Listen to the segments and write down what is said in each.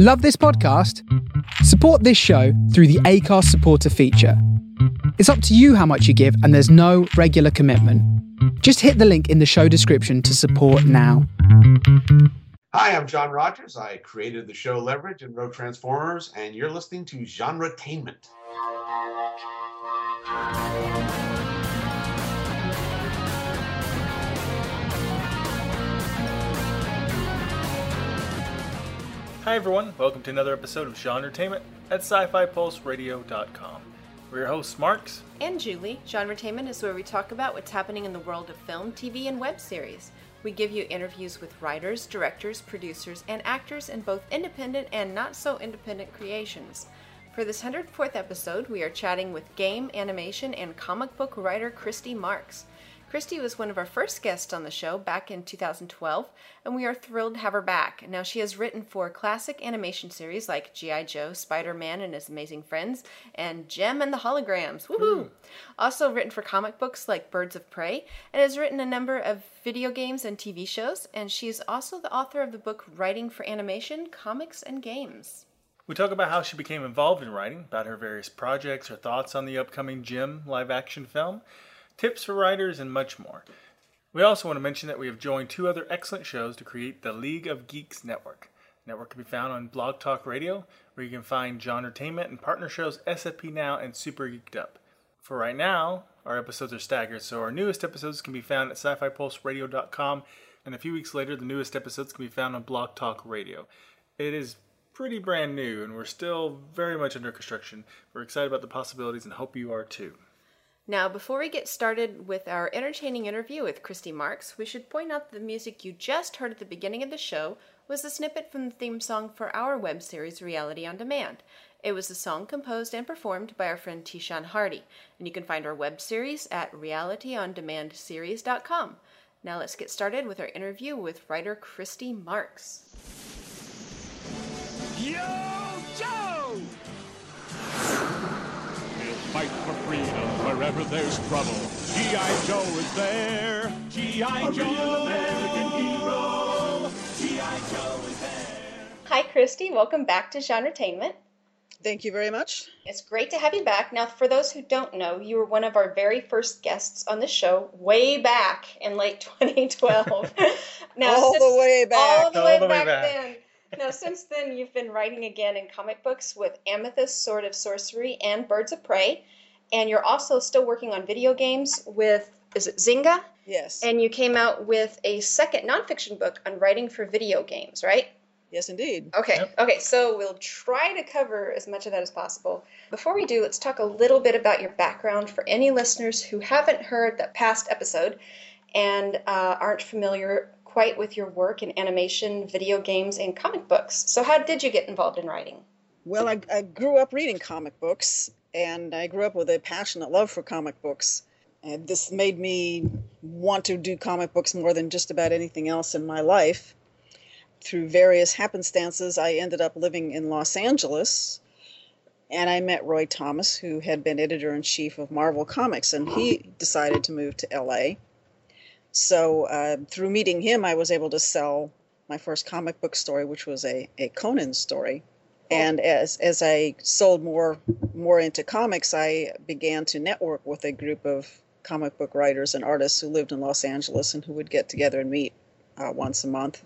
Love this podcast? Support this show through the Acast supporter feature. It's up to you how much you give, and there's no regular commitment. Just hit the link in the show description to support now. Hi, I'm John Rogers. I created the show Leverage and wrote Transformers, and you're listening to Genretainment. Hi everyone, welcome to another episode of Genretainment at sci-fi-pulse-radio.com. We're your hosts, Marx. and Julie. Genretainment is where we talk about what's happening in the world of film, TV, and web series. We give you interviews with writers, directors, producers, and actors in both independent and not so independent creations. For this 104th episode, we are chatting with game, animation, and comic book writer Christy Marx. Christy was one of our first guests on the show back in 2012, and we are thrilled to have her back. Now, she has written for classic animation series like G.I. Joe, Spider Man and His Amazing Friends, and Jem and the Holograms. Woohoo! Hmm. Also written for comic books like Birds of Prey, and has written a number of video games and TV shows, and she is also the author of the book Writing for Animation, Comics, and Games. We talk about how she became involved in writing, about her various projects, her thoughts on the upcoming Jem live-action film, tips for writers, and much more. We also want to mention that we have joined two other excellent shows to create the League of Geeks Network. The network can be found on Blog Talk Radio, where you can find Genretainment and partner shows SFP Now and Super Geeked Up. For right now, our episodes are staggered, so our newest episodes can be found at sci-fi-pulse-radio.com, and a few weeks later, the newest episodes can be found on Blog Talk Radio. It is pretty brand new, and we're still very much under construction. We're excited about the possibilities and hope you are too. Now, before we get started with our entertaining interview with Christy Marx, we should point out that the music you just heard at the beginning of the show was a snippet from the theme song for our web series Reality on Demand. It was a song composed and performed by our friend Tishan Hardy, and you can find our web series at realityondemandseries.com. Now let's get started with our interview with writer Christy Marx. Yo, Joe! We'll fight for freedom wherever there's trouble. G.I. Joe is there. G.I. Joe, American hero. G.I. Joe is there. Hi, Christy. Welcome back to Genretainment. Thank you very much. It's great to have you back. Now, for those who don't know, you were one of our very first guests on the show way back in late 2012. now, All the way back. All the, All way, the way back, back. then. Now, since then, you've been writing again in comic books with Amethyst, Sword of Sorcery, and Birds of Prey. And you're also still working on video games with, is it Zynga? Yes. And you came out with a second nonfiction book on writing for video games, right? yes, indeed. Okay, Yep. okay, so we'll try to cover as much of that as possible. Before we do, let's talk a little bit about your background for any listeners who haven't heard that past episode and uh, aren't familiar quite with your work in animation, video games, and comic books. So, how did you get involved in writing? Well, I, I grew up reading comic books, and I grew up with a passionate love for comic books. And this made me want to do comic books more than just about anything else in my life. Through various happenstances, I ended up living in Los Angeles, and I met Roy Thomas, who had been editor in chief of Marvel Comics, and he decided to move to LA. So, uh, through meeting him, I was able to sell my first comic book story, which was a, a Conan story. And as as I sold more more into comics, I began to network with a group of comic book writers and artists who lived in Los Angeles and who would get together and meet uh, once a month.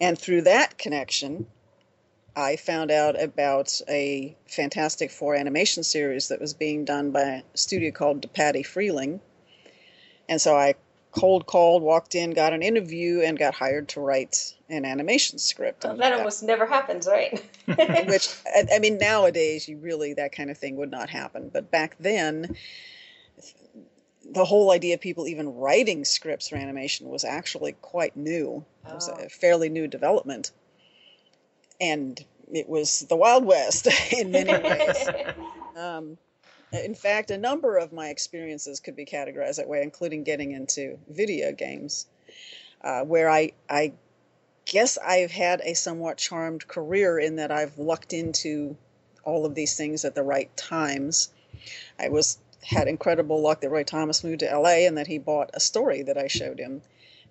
And through that connection, I found out about a Fantastic Four animation series that was being done by a studio called DePatie Freleng. And so I cold called, walked in, got an interview, and got hired to write an animation script. Well, And that almost never happens, right? which I, I mean nowadays you really that kind of thing would not happen but back then the whole idea of people even writing scripts for animation was actually quite new it was Oh. a fairly new development and it was the wild west in many ways um, in fact a number of my experiences could be categorized that way including getting into video games uh, where I, I guess I've had a somewhat charmed career in that I've lucked into all of these things at the right times. I was had incredible luck that Roy Thomas moved to LA and that he bought a story that I showed him.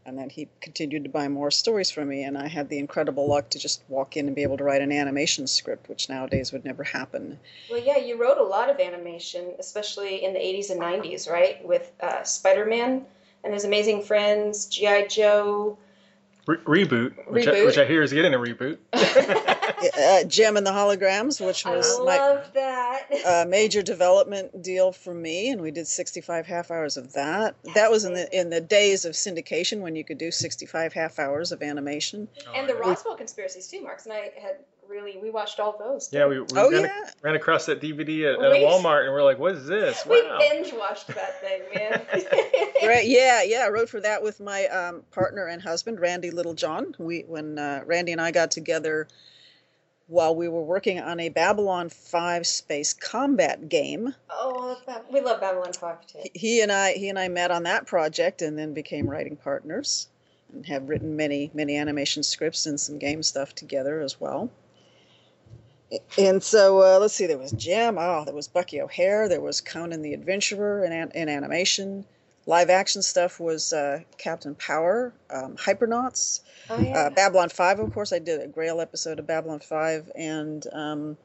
And then he continued to buy more stories from me, and I had the incredible luck to just walk in and be able to write an animation script, which nowadays would never happen. Well, yeah, you wrote a lot of animation, especially in the 80s and 90s, right? With uh, Spider Man and His Amazing Friends, G.I. Joe. Re- reboot, which I, which I hear is getting a reboot. uh, Jem and the Holograms, which I was my that. uh, major development deal for me, and we did 65 half hours of that. That was in the in the days of syndication when you could do 65 half hours of animation. and the Roswell conspiracies, too. Marx and I had really, we watched all those. yeah, we, we Oh, ran, yeah. ran across that DVD at, at We- Walmart, and we're like, "What is this?" We Wow. binge watched that thing, man. Right, yeah, yeah. I wrote for that with my um, partner and husband, Randy Littlejohn. We when uh, Randy and I got together while we were working on a Babylon 5 space combat game. oh, we love Babylon 5 too. He and I he and I met on that project and then became writing partners and have written many many animation scripts and some game stuff together as well. And so uh, let's see, there was Jem. Oh, there was Bucky O'Hare. There was Conan the Adventurer in, in animation. Live action stuff was uh, Captain Power, um, Hypernauts, Oh, yeah. uh, Babylon 5, of course. I did a Grail episode of Babylon 5 and, um,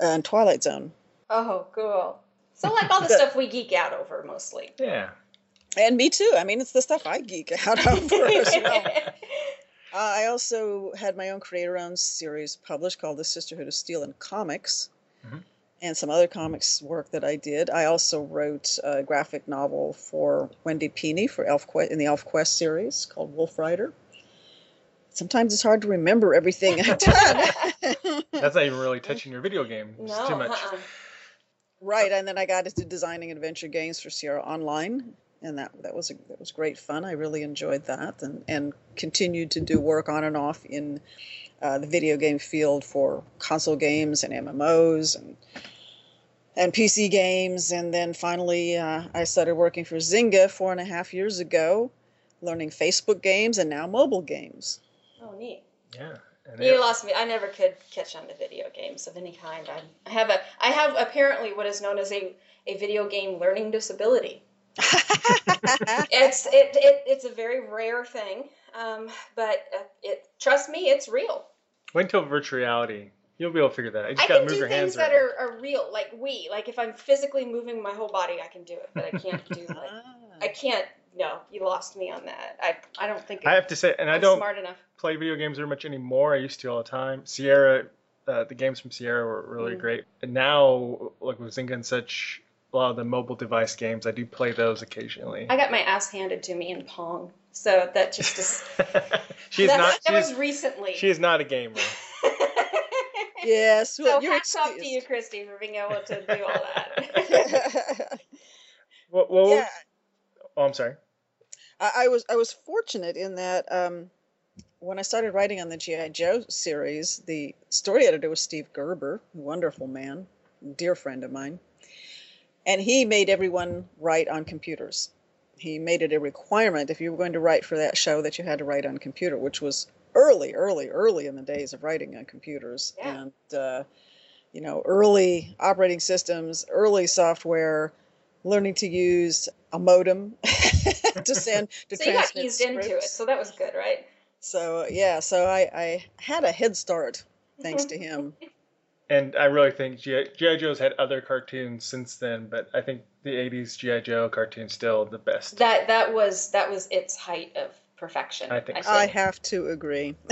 and Twilight Zone. oh, cool. So, like all the The- stuff we geek out over mostly. Yeah. And me too. I mean, it's the stuff I geek out over as well. Uh, I also had my own creator-owned series published called The Sisterhood of Steel and Comics, Mhm. and some other comics work that I did. I also wrote a graphic novel for Wendy Pini for ElfQuest in the ElfQuest series called Wolf Rider. Sometimes it's hard to remember everything I've done. That's not even really touching your video game. It's no, too much. uh-uh. right, and then I got into designing adventure games for Sierra Online, and that that was a, that was great fun. I really enjoyed that, and and continued to do work on and off in uh, the video game field for console games and MMOs and and PC games, and then finally uh, I started working for Zynga four and a half years ago, learning Facebook games and now mobile games. Oh, neat. Yeah. And You lost me. I never could catch on to video games of any kind. I, I have a, I have apparently what is known as a, a video game learning disability. It's it, it it's a very rare thing, um, but uh, it trust me, it's real. Wait until virtual reality. You'll be able to figure that out. You just I gotta can move do your things hands that around. are, are real, like we. Like if I'm physically moving my whole body, I can do it, but I can't do like I can't. No, you lost me on that. I I don't think I have to say, and I I'm don't smart enough. play video games very much anymore. I used to all the time. Sierra, uh, the games from Sierra were really Mm. great. And now, like with Zynga and such, a lot of the mobile device games, I do play those occasionally. I got my ass handed to me in Pong, so that just is. she is that, not. that She was recently. she is not a gamer. yes, so well, you're hats off to you, Christy, for being able to do all that. What, what, yeah, Oh, I'm sorry. I, I was I was fortunate in that um, when I started writing on the GI Joe series, the story editor was Steve Gerber, wonderful man, dear friend of mine, and he made everyone write on computers. He made it a requirement if you were going to write for that show that you had to write on computer, which was early, early, early in the days of writing on computers, Yeah. and uh, you know, early operating systems, early software, learning to use a modem to send to so you got transmit eased into it, so that was good, right? So yeah, so I, I had a head start thanks to him. And I really think G.I. G.I. Joe's had other cartoons since then, but I think the 80s G.I. Joe cartoon's still the best. That that was that was its height of perfection. I think so. I have to agree.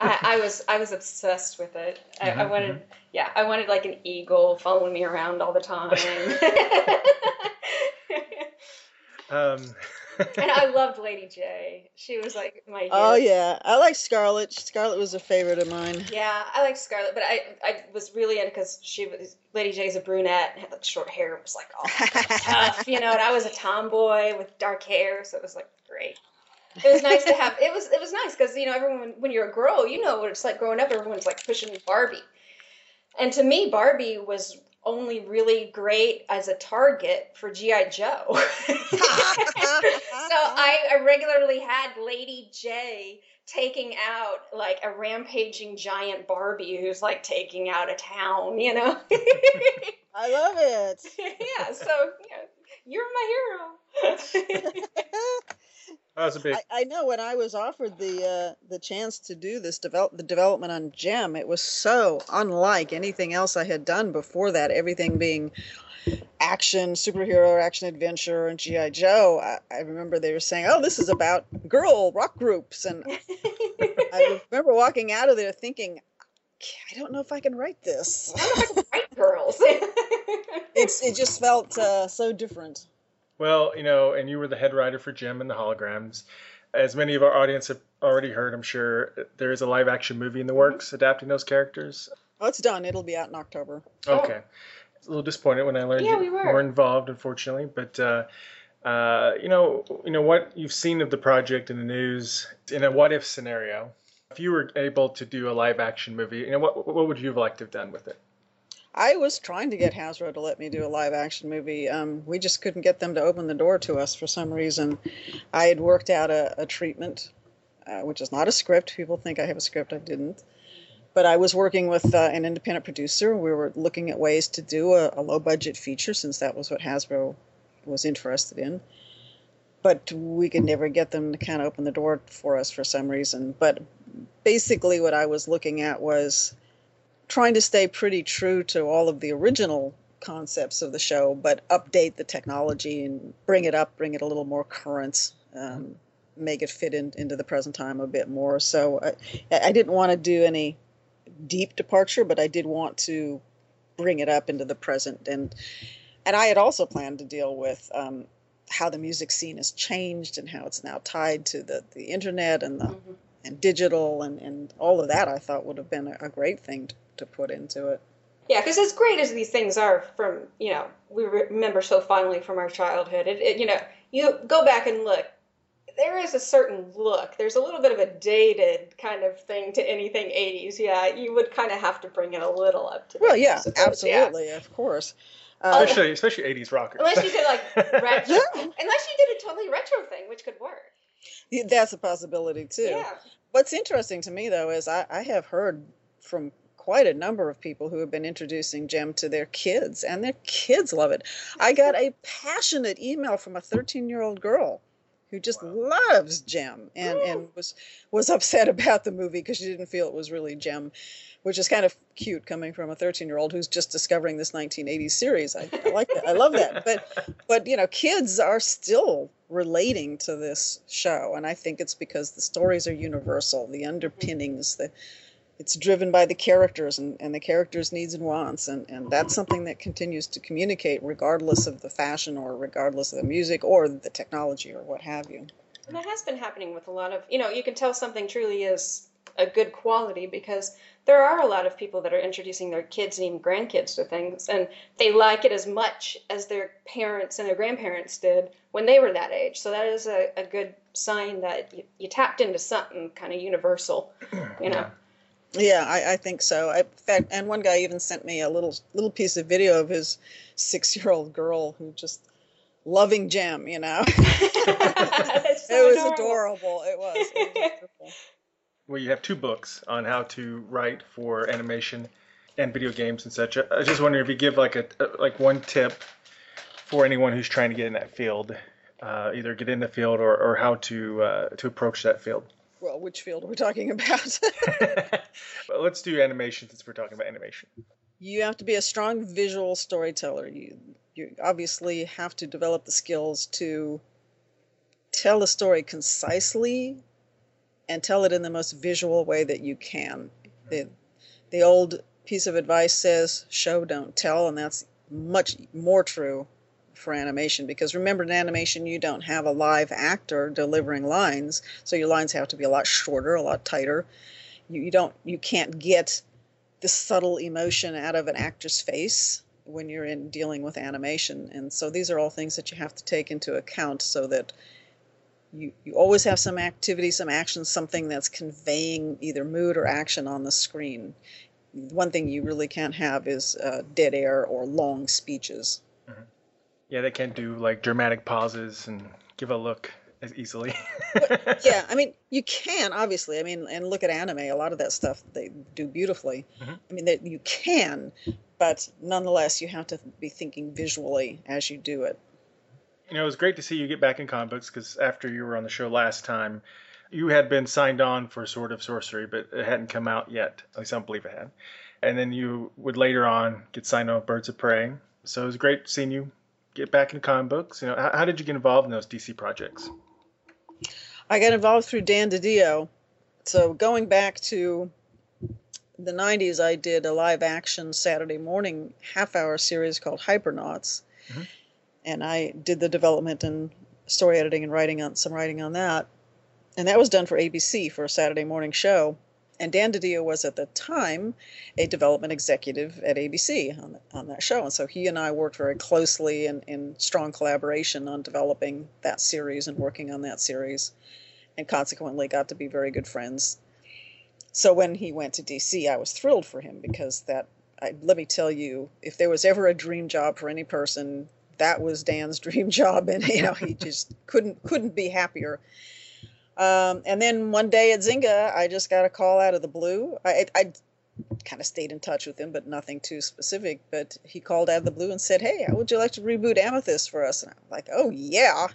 I, I was I was obsessed with it. I, I Mhm, wanted yeah, I wanted like an eagle following me around all the time. Um, and I loved Lady Jaye. She was like my hero. Oh yeah, I like Scarlett. Scarlett was a favorite of mine. Yeah, I like Scarlett, but I I was really into because she was Lady Jaye's a brunette and had like short hair. It was like all tough, you know. And I was a tomboy with dark hair, so it was like great. It was nice to have. It was it was nice because you know everyone when you're a girl, you know what it's like growing up. Everyone's like pushing Barbie, and to me, Barbie was only really great as a target for GI Joe. so I, I regularly had Lady Jaye taking out like a rampaging giant Barbie who's like taking out a town, you know? I love it. yeah, so yeah, you're my hero. That was a big. I, I know when I was offered the uh, the chance to do this develop the development on Jem, it was so unlike anything else I had done before that. Everything being action, superhero, action adventure, and GI Joe. I, I remember they were saying, "Oh, this is about girl rock groups," and I remember walking out of there thinking, I don't know if I can write this. Right, girls. It's it just felt uh, so different. Well, you know, and you were the head writer for Jem and the Holograms. As many of our audience have already heard, I'm sure there is a live action movie in the works adapting those characters. Oh, it's done. It'll be out in October. Okay. It's a little disappointed when I learned Yeah, you we were. were involved, unfortunately. But uh, uh, you know, you know what you've seen of the project in the news in a what if scenario. If you were able to do a live action movie, you know what what would you have liked to have done with it? I was trying to get Hasbro to let me do a live action movie. Um, we just couldn't get them to open the door to us for some reason. I had worked out a, a treatment, uh, which is not a script. People think I have a script. I didn't. But I was working with uh, an independent producer. We were looking at ways to do a, a low budget feature since that was what Hasbro was interested in. But we could never get them to kind of open the door for us for some reason. But basically, what I was looking at was trying to stay pretty true to all of the original concepts of the show, but update the technology and bring it up, bring it a little more current, um, make it fit in, into the present time a bit more. So I, I didn't want to do any deep departure, but I did want to bring it up into the present. And and I had also planned to deal with um, how the music scene has changed and how it's now tied to the, the internet and the and digital and, and all of that. I thought would have been a, a great thing to, to put into it. Yeah, because as great as these things are from, you know, we remember so fondly from our childhood, it, it, you know, you go back and look, there is a certain look. There's a little bit of a dated kind of thing to anything 80s. Yeah, you would kind of have to bring it a little up to Well, date, I yeah, suppose, yeah. absolutely, of course. Uh, Especially especially 80s rockers. Unless you did like retro, Yeah. unless you did a totally retro thing, which could work. That's a possibility too. Yeah. What's interesting to me though is I, I have heard from quite a number of people who have been introducing Jem to their kids, and their kids love it. I got a passionate email from a 13 year old girl who just loves Jem and, and was was upset about the movie because she didn't feel it was really Jem, which is kind of cute coming from a 13 year old who's just discovering this 1980s series. I, I like that. I love that. But but you know, kids are still relating to this show, and I think it's because the stories are universal, the mm-hmm. underpinnings, the it's driven by the characters and, and the characters' needs and wants, and, and that's something that continues to communicate regardless of the fashion or regardless of the music or the technology or what have you. And that has been happening with a lot of, you know, you can tell something truly is a good quality because there are a lot of people that are introducing their kids and even grandkids to things, and they like it as much as their parents and their grandparents did when they were that age. So that is a, a good sign that you, you tapped into something kind of universal, you know. Yeah, I, I think so. I, in fact, and one guy even sent me a little little piece of video of his six year old girl who just loving Jem. You know, so it was adorable. adorable. It was. It was. Well, you have two books on how to write for animation and video games and such. I was just wondering if you give like a like one tip for anyone who's trying to get in that field, uh, either get in the field or, or how to uh, to approach that field. Well, which field we're we talking about? But let's do animation since we're talking about animation. you have to be a strong visual storyteller. You you obviously have to develop the skills to tell a story concisely and tell it in the most visual way that you can. Mm-hmm. The the old piece of advice says show don't tell and that's much more true for animation because remember in animation you don't have a live actor delivering lines so your lines have to be a lot shorter a lot tighter. You, you don't you can't get the subtle emotion out of an actor's face when you're in dealing with animation. And so these are all things that you have to take into account so that you, you always have some activity some action something that's conveying either mood or action on the screen. One thing you really can't have is uh, dead air or long speeches Yeah, they can't do like dramatic pauses and give a look as easily. yeah i mean you can obviously i mean and look at anime a lot of that stuff they do beautifully Mhm. i mean that you can but nonetheless you have to be thinking visually as you do it You know, it was great to see you get back in comic books because after you were on the show last time, you had been signed on for Sword of Sorcery, but it hadn't come out yet. At least I don't believe it had. And then you would later on get signed on with Birds of Prey. So it was great seeing you get back in comic books. You know, how, how did you get involved in those DC projects? I got involved through Dan DiDio. So going back to the 90s, I did a live action Saturday morning half hour series called Hypernauts. Mhm. And I did the development and story editing and writing on some writing on that. And that was done for ABC for a Saturday morning show. And Dan DiDio was at the time a development executive at ABC on, on that show. And so he and I worked very closely and in strong collaboration on developing that series and working on that series. And consequently got to be very good friends. So when he went to DC, I was thrilled for him because that, I, let me tell you, if there was ever a dream job for any person, that was Dan's dream job. And, you know, he just couldn't, couldn't be happier. Um, and then one day at Zynga, I just got a call out of the blue. I, I kind of stayed in touch with him, but nothing too specific. But he called out of the blue and said, "Hey, how would you like to reboot Amethyst for us?" And I'm like, "Oh yeah."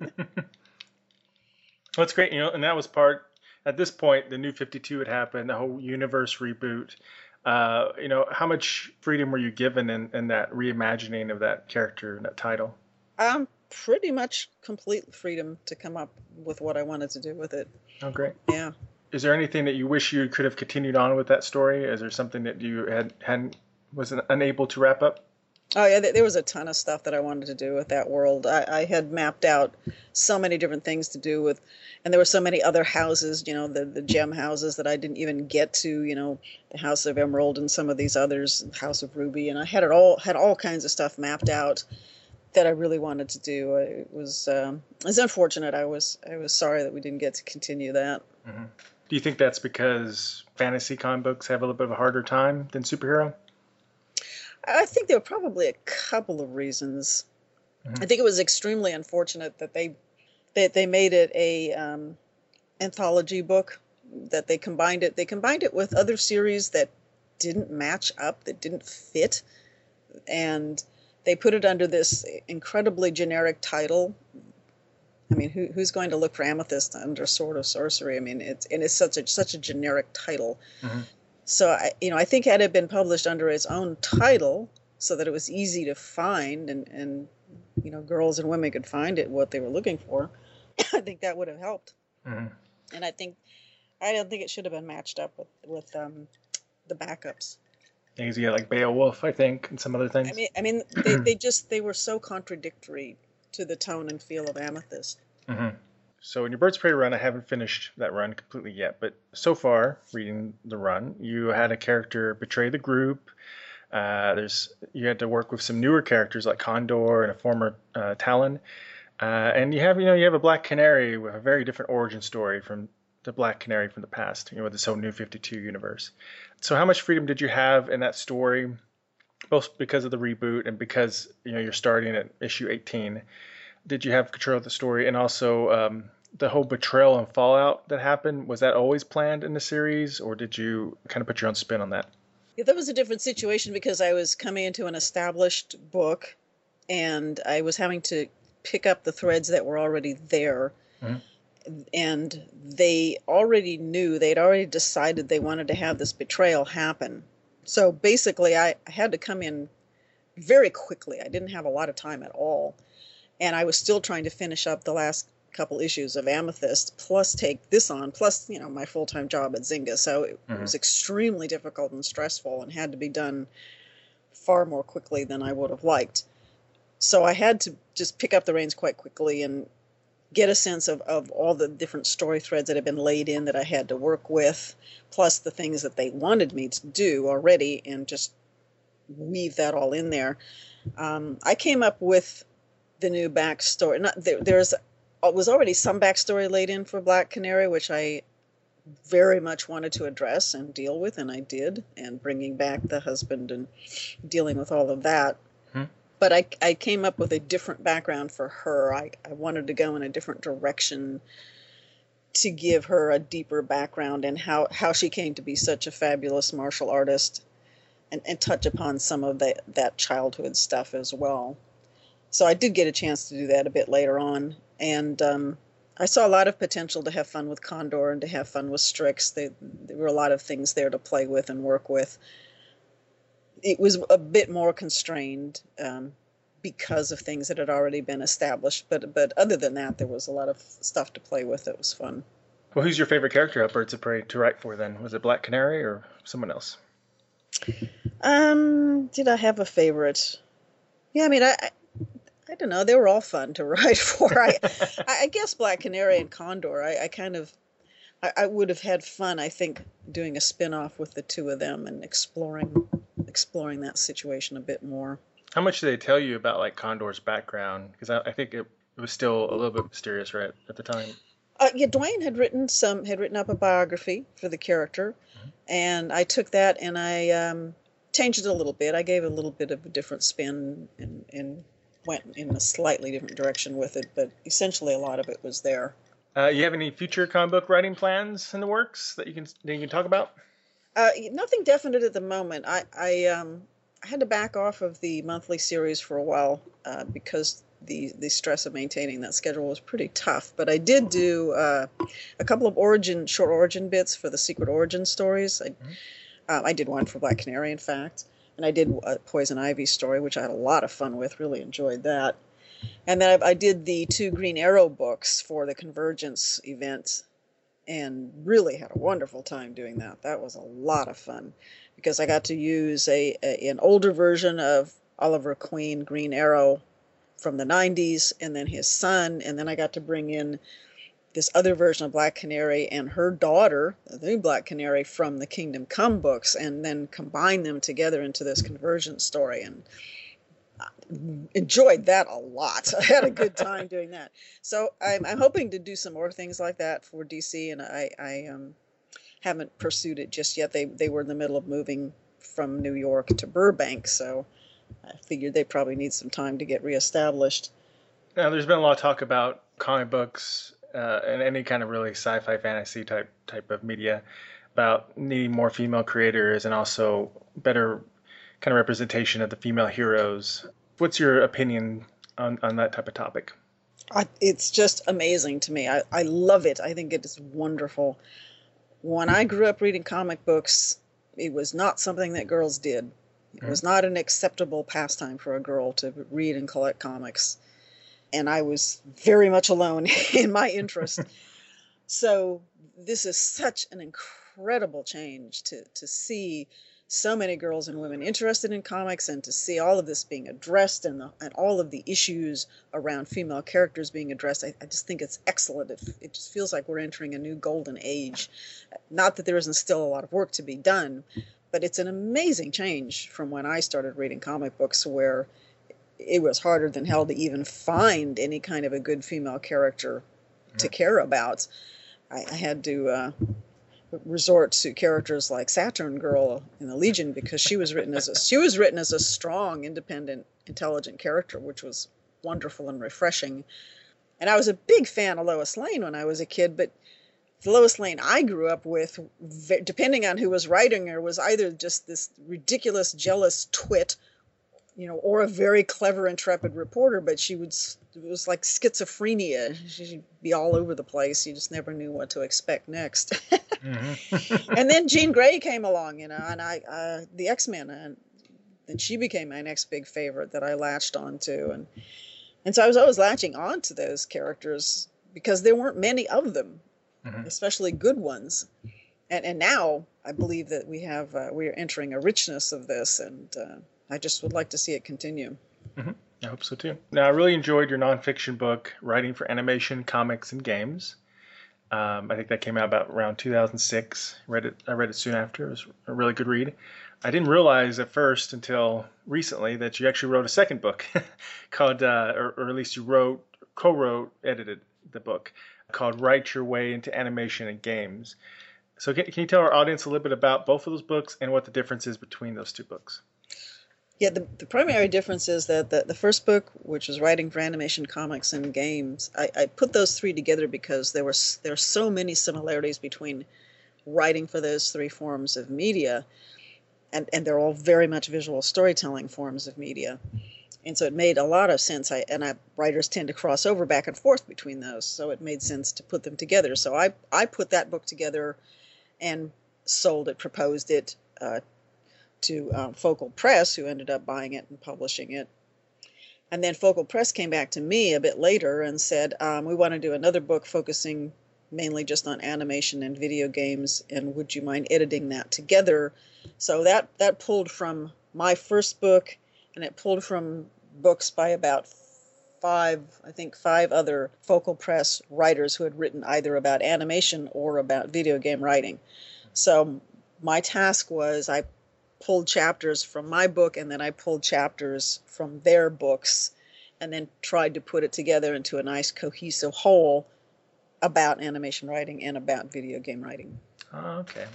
That's great, you know, and that was part. At this point, the new Fifty Two had happened, the whole universe reboot. Uh, you know, how much freedom were you given in, in that reimagining of that character and that title? um, pretty much complete freedom to come up with what I wanted to do with it. Oh, great. Yeah. Is there anything that you wish you could have continued on with that story? Is there something that you had hadn't was unable to wrap up? Oh yeah, there there was a ton of stuff that I wanted to do with that world. I, I had mapped out so many different things to do with, and there were so many other houses, you know, the the gem houses that I didn't even get to, you know, the House of Emerald and some of these others, House of Ruby, and I had it all had all kinds of stuff mapped out that I really wanted to do. It was um, it's unfortunate. I was I was sorry that we didn't get to continue that. Do you think that's because fantasy comic books have a little bit of a harder time than superhero? I think there were probably a couple of reasons. I think it was extremely unfortunate that they that they made it a um, anthology book. That they combined it. They combined it with other series that didn't match up, that didn't fit, and they put it under this incredibly generic title. I mean, who, who's going to look for Amethyst under Sword of Sorcery? I mean, it's and it's such a such a generic title. So I, you know, I think had it been published under its own title, so that it was easy to find and and you know, girls and women could find it what they were looking for, I think that would have helped. Mhm. And I think I don't think it should have been matched up with with um, the backups. Things you got like Beowulf, I think, and some other things. I mean, I mean, they, they just they were so contradictory to the tone and feel of Amethyst. So in your Birds Prey run, I haven't finished that run completely yet, but so far, reading the run, you had a character betray the group. Uh, there's you had to work with some newer characters like Condor and a former uh, Talon, uh, and you have you know you have a Black Canary with a very different origin story from the Black Canary from the past. You know with this whole New Fifty Two universe. So how much freedom did you have in that story, both because of the reboot and because you know you're starting at issue 18? did you have control of the story and also um, the whole betrayal and fallout that happened was that always planned in the series or did you kind of put your own spin on that Yeah, that was a different situation because I was coming into an established book, and I was having to pick up the threads that were already there. Mhm. And they already knew, they'd already decided they wanted to have this betrayal happen. So basically, I, had to come in very quickly. I didn't have a lot of time at all. And I was still trying to finish up the last couple issues of Amethyst, plus take this on, plus, you know, my full time job at Zynga. So it, it was extremely difficult and stressful and had to be done far more quickly than I would have liked. So I had to just pick up the reins quite quickly and get a sense of, of all the different story threads that had been laid in that I had to work with, plus the things that they wanted me to do already, and just weave that all in there. Um, I came up with the new backstory. Not there, there's uh, was already some backstory laid in for Black Canary, which I very much wanted to address and deal with, and I did, and bringing back the husband and dealing with all of that. But I, I came up with a different background for her. I, I wanted to go in a different direction to give her a deeper background and how, how she came to be such a fabulous martial artist and, and touch upon some of that, that childhood stuff as well. so I did get a chance to do that a bit later on, and um, I saw a lot of potential to have fun with Condor and to have fun with Strix. They, there were a lot of things there to play with and work with. It was a bit more constrained um, because of things that had already been established, but but other than that, there was a lot of stuff to play with that was fun. Well, who's your favorite character at Birds of Prey to write for then? Was it Black Canary or someone else? Um, did I have a favorite? Yeah, I mean, I, I, I don't know. They were all fun to write for. I, I guess Black Canary and Condor. I, I kind of, I, I would have had fun. I think doing a spin-off with the two of them and exploring, exploring that situation a bit more. How much did they tell you about like Condor's background? Because I, I think it, it was still a little bit mysterious, right, at the time. Uh, yeah, Duane had written some had written up a biography for the character, and I took that and I um, changed it a little bit. I gave it a little bit of a different spin and, and went in a slightly different direction with it, but essentially a lot of it was there. Uh, you have any future comic book writing plans in the works that you can that you can talk about? Uh, nothing definite at the moment. I I, um, I had to back off of the monthly series for a while uh, because the the stress of maintaining that schedule was pretty tough. But I did do uh, a couple of origin short origin bits for the Secret Origin stories. I, uh, I did one for Black Canary, in fact, and I did a Poison Ivy story, which I had a lot of fun with. Really enjoyed that. And then I, I did the two Green Arrow books for the Convergence event, and really had a wonderful time doing that. That was a lot of fun because I got to use a, a an older version of Oliver Queen Green Arrow from the 90s and then his son and then i got to bring in this other version of black canary and her daughter the new black canary from the kingdom come books and then combine them together into this conversion story and enjoyed that a lot. I had a good time doing that. So I'm, I'm hoping to do some more things like that for dc and i, I um, haven't pursued it just yet. They, they were in the middle of moving from new york to burbank so I figured they probably need some time to get reestablished. Now, there's been a lot of talk about comic books uh, and any kind of really sci-fi fantasy type type of media about needing more female creators and also better kind of representation of the female heroes. What's your opinion on, on that type of topic? I, it's just amazing to me. I, I love it. I think it is wonderful. When I grew up reading comic books, it was not something that girls did. It mm-hmm. was not an acceptable pastime for a girl to read and collect comics. And I was very much alone in my interest. so this is such an incredible change to, to see so many girls and women interested in comics and to see all of this being addressed and, the, and all of the issues around female characters being addressed. I, I just think it's excellent. It, it just feels like we're entering a new golden age. Not that there isn't still a lot of work to be done, but it's an amazing change from when I started reading comic books, where it was harder than hell to even find any kind of a good female character to care about. I, I had to uh, resort to characters like Saturn Girl in the Legion because she was written as a she was written as a strong, independent, intelligent character, which was wonderful and refreshing. And I was a big fan of Lois Lane when I was a kid, but the Lois Lane I grew up with, depending on who was writing her, was either just this ridiculous, jealous twit, you know, or a very clever, intrepid reporter. But she would, it was like schizophrenia. She'd be all over the place. You just never knew what to expect next. mm-hmm. and then Jean Grey came along, you know, and I, uh, the X Men, and then she became my next big favorite that I latched onto, and and so I was always latching onto those characters because there weren't many of them mm-hmm. especially good ones. And, and now I believe that we have uh, we are entering a richness of this, and uh, I just would like to see it continue. Mm-hmm. I hope so too. Now, I really enjoyed your nonfiction book, Writing for Animation, Comics, and Games. Um, I think that came out about around 2006. Read it. I read it soon after. It was a really good read. I didn't realize at first until recently that you actually wrote a second book called, uh, or, or, at least you wrote, co-wrote, edited the book called Write Your Way into Animation and Games. So, can, can you tell our audience a little bit about both of those books and what the difference is between those two books? Yeah, the, the primary difference is that the, the first book, which was writing for animation, comics, and games, I, I put those three together because there were there are so many similarities between writing for those three forms of media, and, and they're all very much visual storytelling forms of media. and so it made a lot of sense. I and I writers tend to cross over back and forth between those, so it made sense to put them together. So I I put that book together, and sold it, proposed it uh, to um, Focal Press, who ended up buying it and publishing it. And then Focal Press came back to me a bit later and said, um, We want to do another book focusing mainly just on animation and video games, and would you mind editing that together? So that, that pulled from my first book, and it pulled from books by about five, I think, five other Focal Press writers who had written either about animation or about video game writing. So my task was I pulled chapters from my book and then I pulled chapters from their books and then tried to put it together into a nice cohesive whole about animation writing and about video game writing. Oh, okay.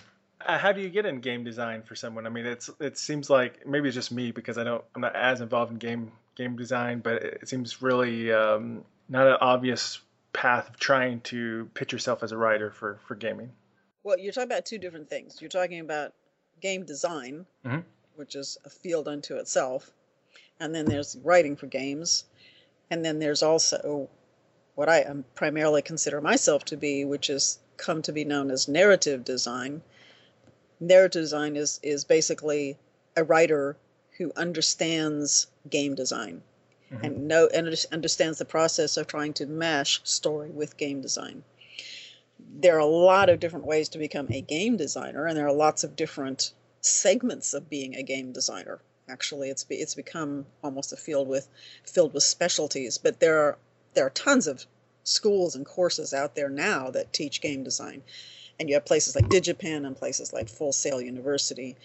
Uh, how do you get in game design for someone? I mean, it's it seems like maybe it's just me because I don't I'm not as involved in game game design, but it seems really um, not an obvious path of trying to pitch yourself as a writer for for gaming. Well, you're talking about two different things. You're talking about game design, Mhm. which is a field unto itself, and then there's writing for games, and then there's also what I um, primarily consider myself to be, which has come to be known as narrative design. Narrative design is is basically a writer who understands game design and know and understands the process of trying to mesh story with game design there are a lot of different ways to become a game designer, and there are lots of different segments of being a game designer. Actually, it's be, it's become almost a field with filled with specialties. But there are there are tons of schools and courses out there now that teach game design, and you have places like DigiPen and places like Full Sail University,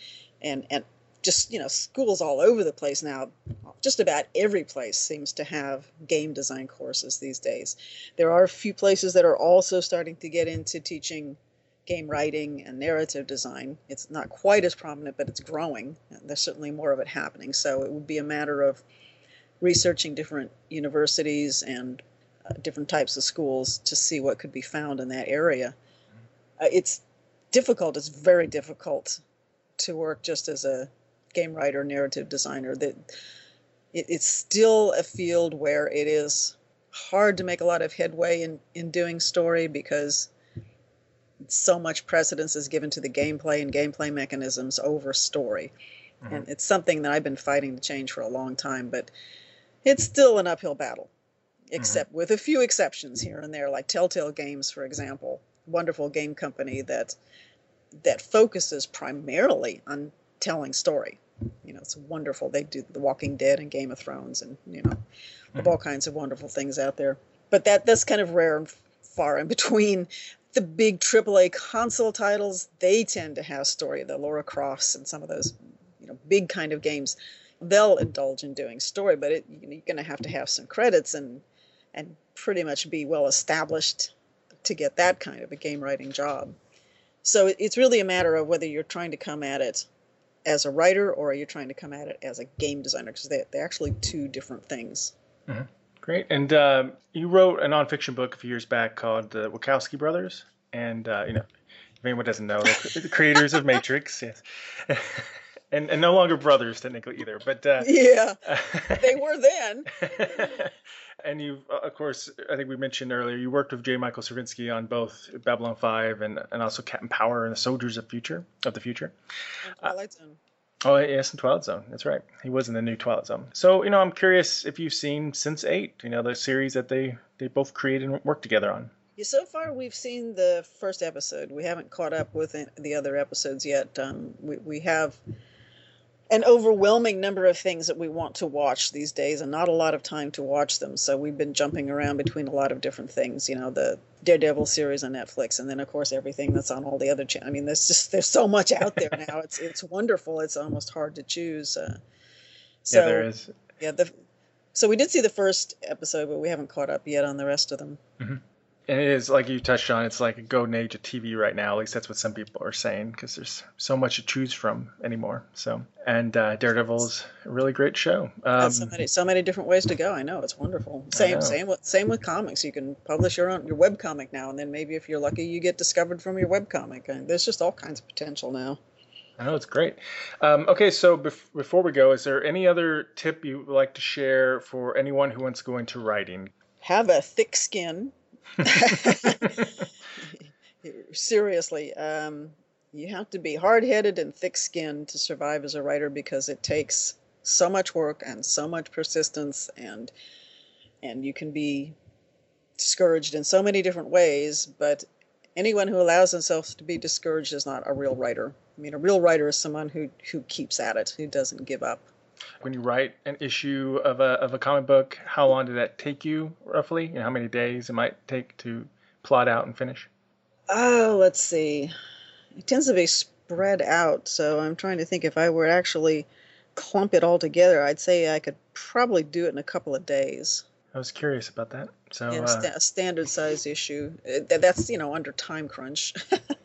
and and just you know schools all over the place now. Just about every place seems to have game design courses these days. There are a few places that are also starting to get into teaching game writing and narrative design. It's not quite as prominent, but it's growing. There's certainly more of it happening. So it would be a matter of researching different universities and uh, different types of schools to see what could be found in that area. Uh, it's difficult. It's very difficult to work just as a game writer, narrative designer. That it, it's still a field where it is hard to make a lot of headway in, in doing story because so much precedence is given to the gameplay and gameplay mechanisms over story. Mm-hmm. And it's something that I've been fighting to change for a long time, but it's still an uphill battle, mm-hmm. except with a few exceptions here and there, like Telltale Games, for example, wonderful game company that that focuses primarily on telling story. You know, it's wonderful. They do The Walking Dead and Game of Thrones, and you know, have all kinds of wonderful things out there. But that that's kind of rare and far in between. The big AAA console titles, they tend to have story. The Lara Crofts and some of those, you know, big kind of games, they'll indulge in doing story. But it, you're going to have to have some credits and and pretty much be well established to get that kind of a game writing job. So it's really a matter of whether you're trying to come at it as a writer or are you're trying to come at it as a game designer because they, they're actually two different things. Great. And um, you wrote a nonfiction book a few years back called The Wachowski Brothers. And, uh, you know, if anyone doesn't know, they're the creators of Matrix. Yes. and, and no longer brothers, technically, either. But. Uh, Yeah, they were then. And you, of course, I think we mentioned earlier, you worked with J. Michael Straczynski on both Babylon 5 and, and also Captain Power and the Soldiers of Future of the Future. Twilight Zone. Oh, yes, in Twilight Zone. That's right. He was in the new Twilight Zone. So, you know, I'm curious if you've seen Sense8, you know, the series that they, they both created and worked together on. Yeah, so far we've seen the first episode. We haven't caught up with the other episodes yet. Um, we, we have an overwhelming number of things that we want to watch these days and not a lot of time to watch them. So we've been jumping around between a lot of different things, you know, the Daredevil series on Netflix and then of course everything that's on all the other channels. I mean, there's just there's so much out there now. It's it's wonderful. It's almost hard to choose. Uh, so yeah, there is. yeah, the so we did see the first episode, but we haven't caught up yet on the rest of them. And it is, like you touched on, it's like a golden age of TV right now. At least that's what some people are saying because there's so much to choose from anymore. So, and uh, Daredevil's a really great show. Um, so many so many different ways to go. I know it's wonderful. Same same with same with comics. You can publish your own your web comic now, and then maybe if you're lucky, you get discovered from your web comic. And there's just all kinds of potential now. I know it's great. Um, okay, so bef- before we go, is there any other tip you would like to share for anyone who wants to go into writing? Have a thick skin. Seriously, um, you have to be hard headed and thick skinned to survive as a writer because it takes so much work and so much persistence and and you can be discouraged in so many different ways but anyone who allows themselves to be discouraged is not a real writer. I mean a real writer is someone who who keeps at it who doesn't give up When you write an issue of a, of a comic book, how long did that take you roughly? You know, how many days it might take to plot out and finish? oh let's see it tends to be spread out so i'm trying to think if i were actually clump it all together i'd say i could probably do it in a couple of days I was curious about that. So, yeah, uh, a standard size issue Uh, that's you know under time crunch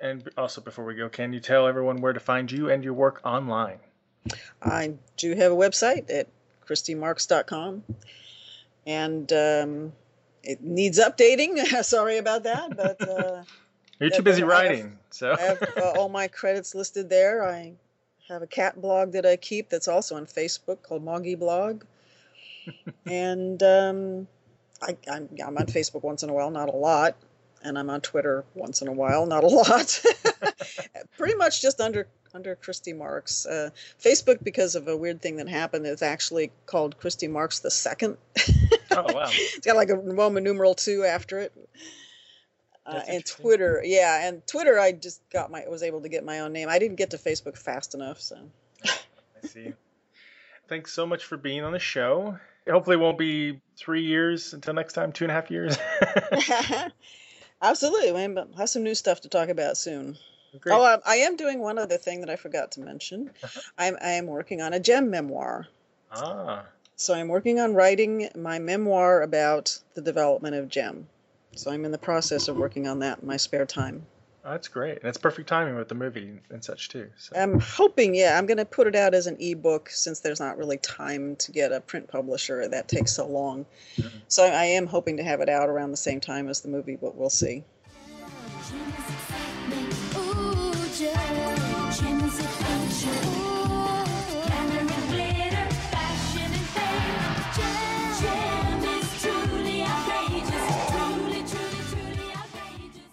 and also before we go, can you tell everyone where to find you and your work online? I do have a website at christymarx.com, and um, it needs updating. Sorry about that, but uh, You're too busy I have- writing, so I have uh, all my credits listed there. I have a cat blog that I keep that's also on Facebook called Moggy Blog, and um, I, I'm, I'm on Facebook once in a while, not a lot, and I'm on Twitter once in a while, not a lot. Pretty much just under under Christy Marx. Uh, Facebook, because of a weird thing that happened, is actually called Christy Marx the Second. oh wow, it's got like a Roman numeral two after it. Uh, and. Twitter, yeah, and Twitter, I just got my was able to get my own name. I didn't get to Facebook fast enough, so. I see. Thanks so much for being on the show. Hopefully, it won't be three years until next time. Two and a half years. Absolutely, man. But have some new stuff to talk about soon. Great. Oh, I, I am doing one other thing that I forgot to mention. Uh-huh. I'm I am working on a Jem memoir. ah, So I'm working on writing my memoir about the development of Jem. So I'm in the process of working on that in my spare time. that's great. And it's perfect timing with the movie and such too. So. I'm hoping, yeah, I'm going to put it out as an ebook since there's not really time to get a print publisher. That takes so long. Mm-hmm. So I am hoping to have it out around the same time as the movie, but we'll see.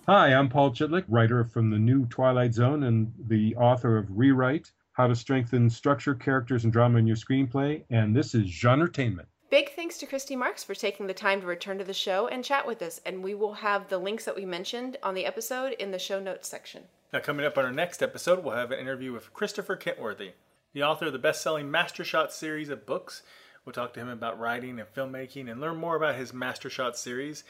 Hi, I'm Paul Chitlik, writer from the new Twilight Zone and the author of Rewrite How to Strengthen Structure, Characters, and Drama in Your Screenplay. And this is Genretainment. Big thanks to Christy Marx for taking the time to return to the show and chat with us. And we will have the links that we mentioned on the episode in the show notes section. Now, coming up on our next episode, we'll have an interview with Christopher Kenworthy, the author of the best selling Master Shot series of books. We'll talk to him about writing and filmmaking and learn more about his Master Shot series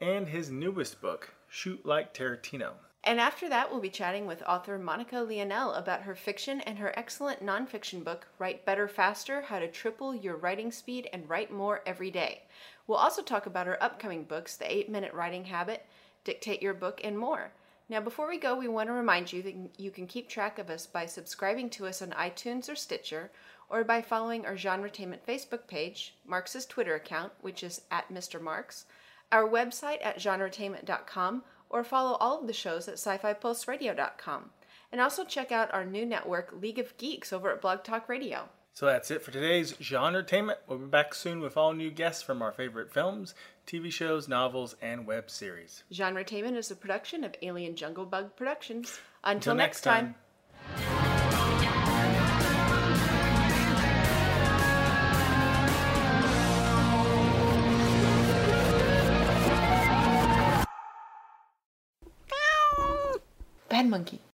and his newest book, Shoot Like Tarantino. And after that, we'll be chatting with author Monica Leonelle about her fiction and her excellent nonfiction book, Write Better Faster How to Triple Your Writing Speed and Write More Every Day. We'll also talk about her upcoming books, The 8 Minute Writing Habit, Dictate Your Book, and more. Now, before we go, we want to remind you that you can keep track of us by subscribing to us on iTunes or Stitcher, or by following our Genretainment Facebook page, Marx's Twitter account, which is at Mr. Marx, our website at genretainment.com, or follow all of the shows at sci-fi-pulseradio.com. And also check out our new network, League of Geeks, over at Blog Talk Radio. So that's it for today's Genretainment. We'll be back soon with all new guests from our favorite films, TV shows, novels, and web series. Genre Genretainment is a production of Alien Jungle Bug Productions. Until, Until next next time. time. Bad Monkey.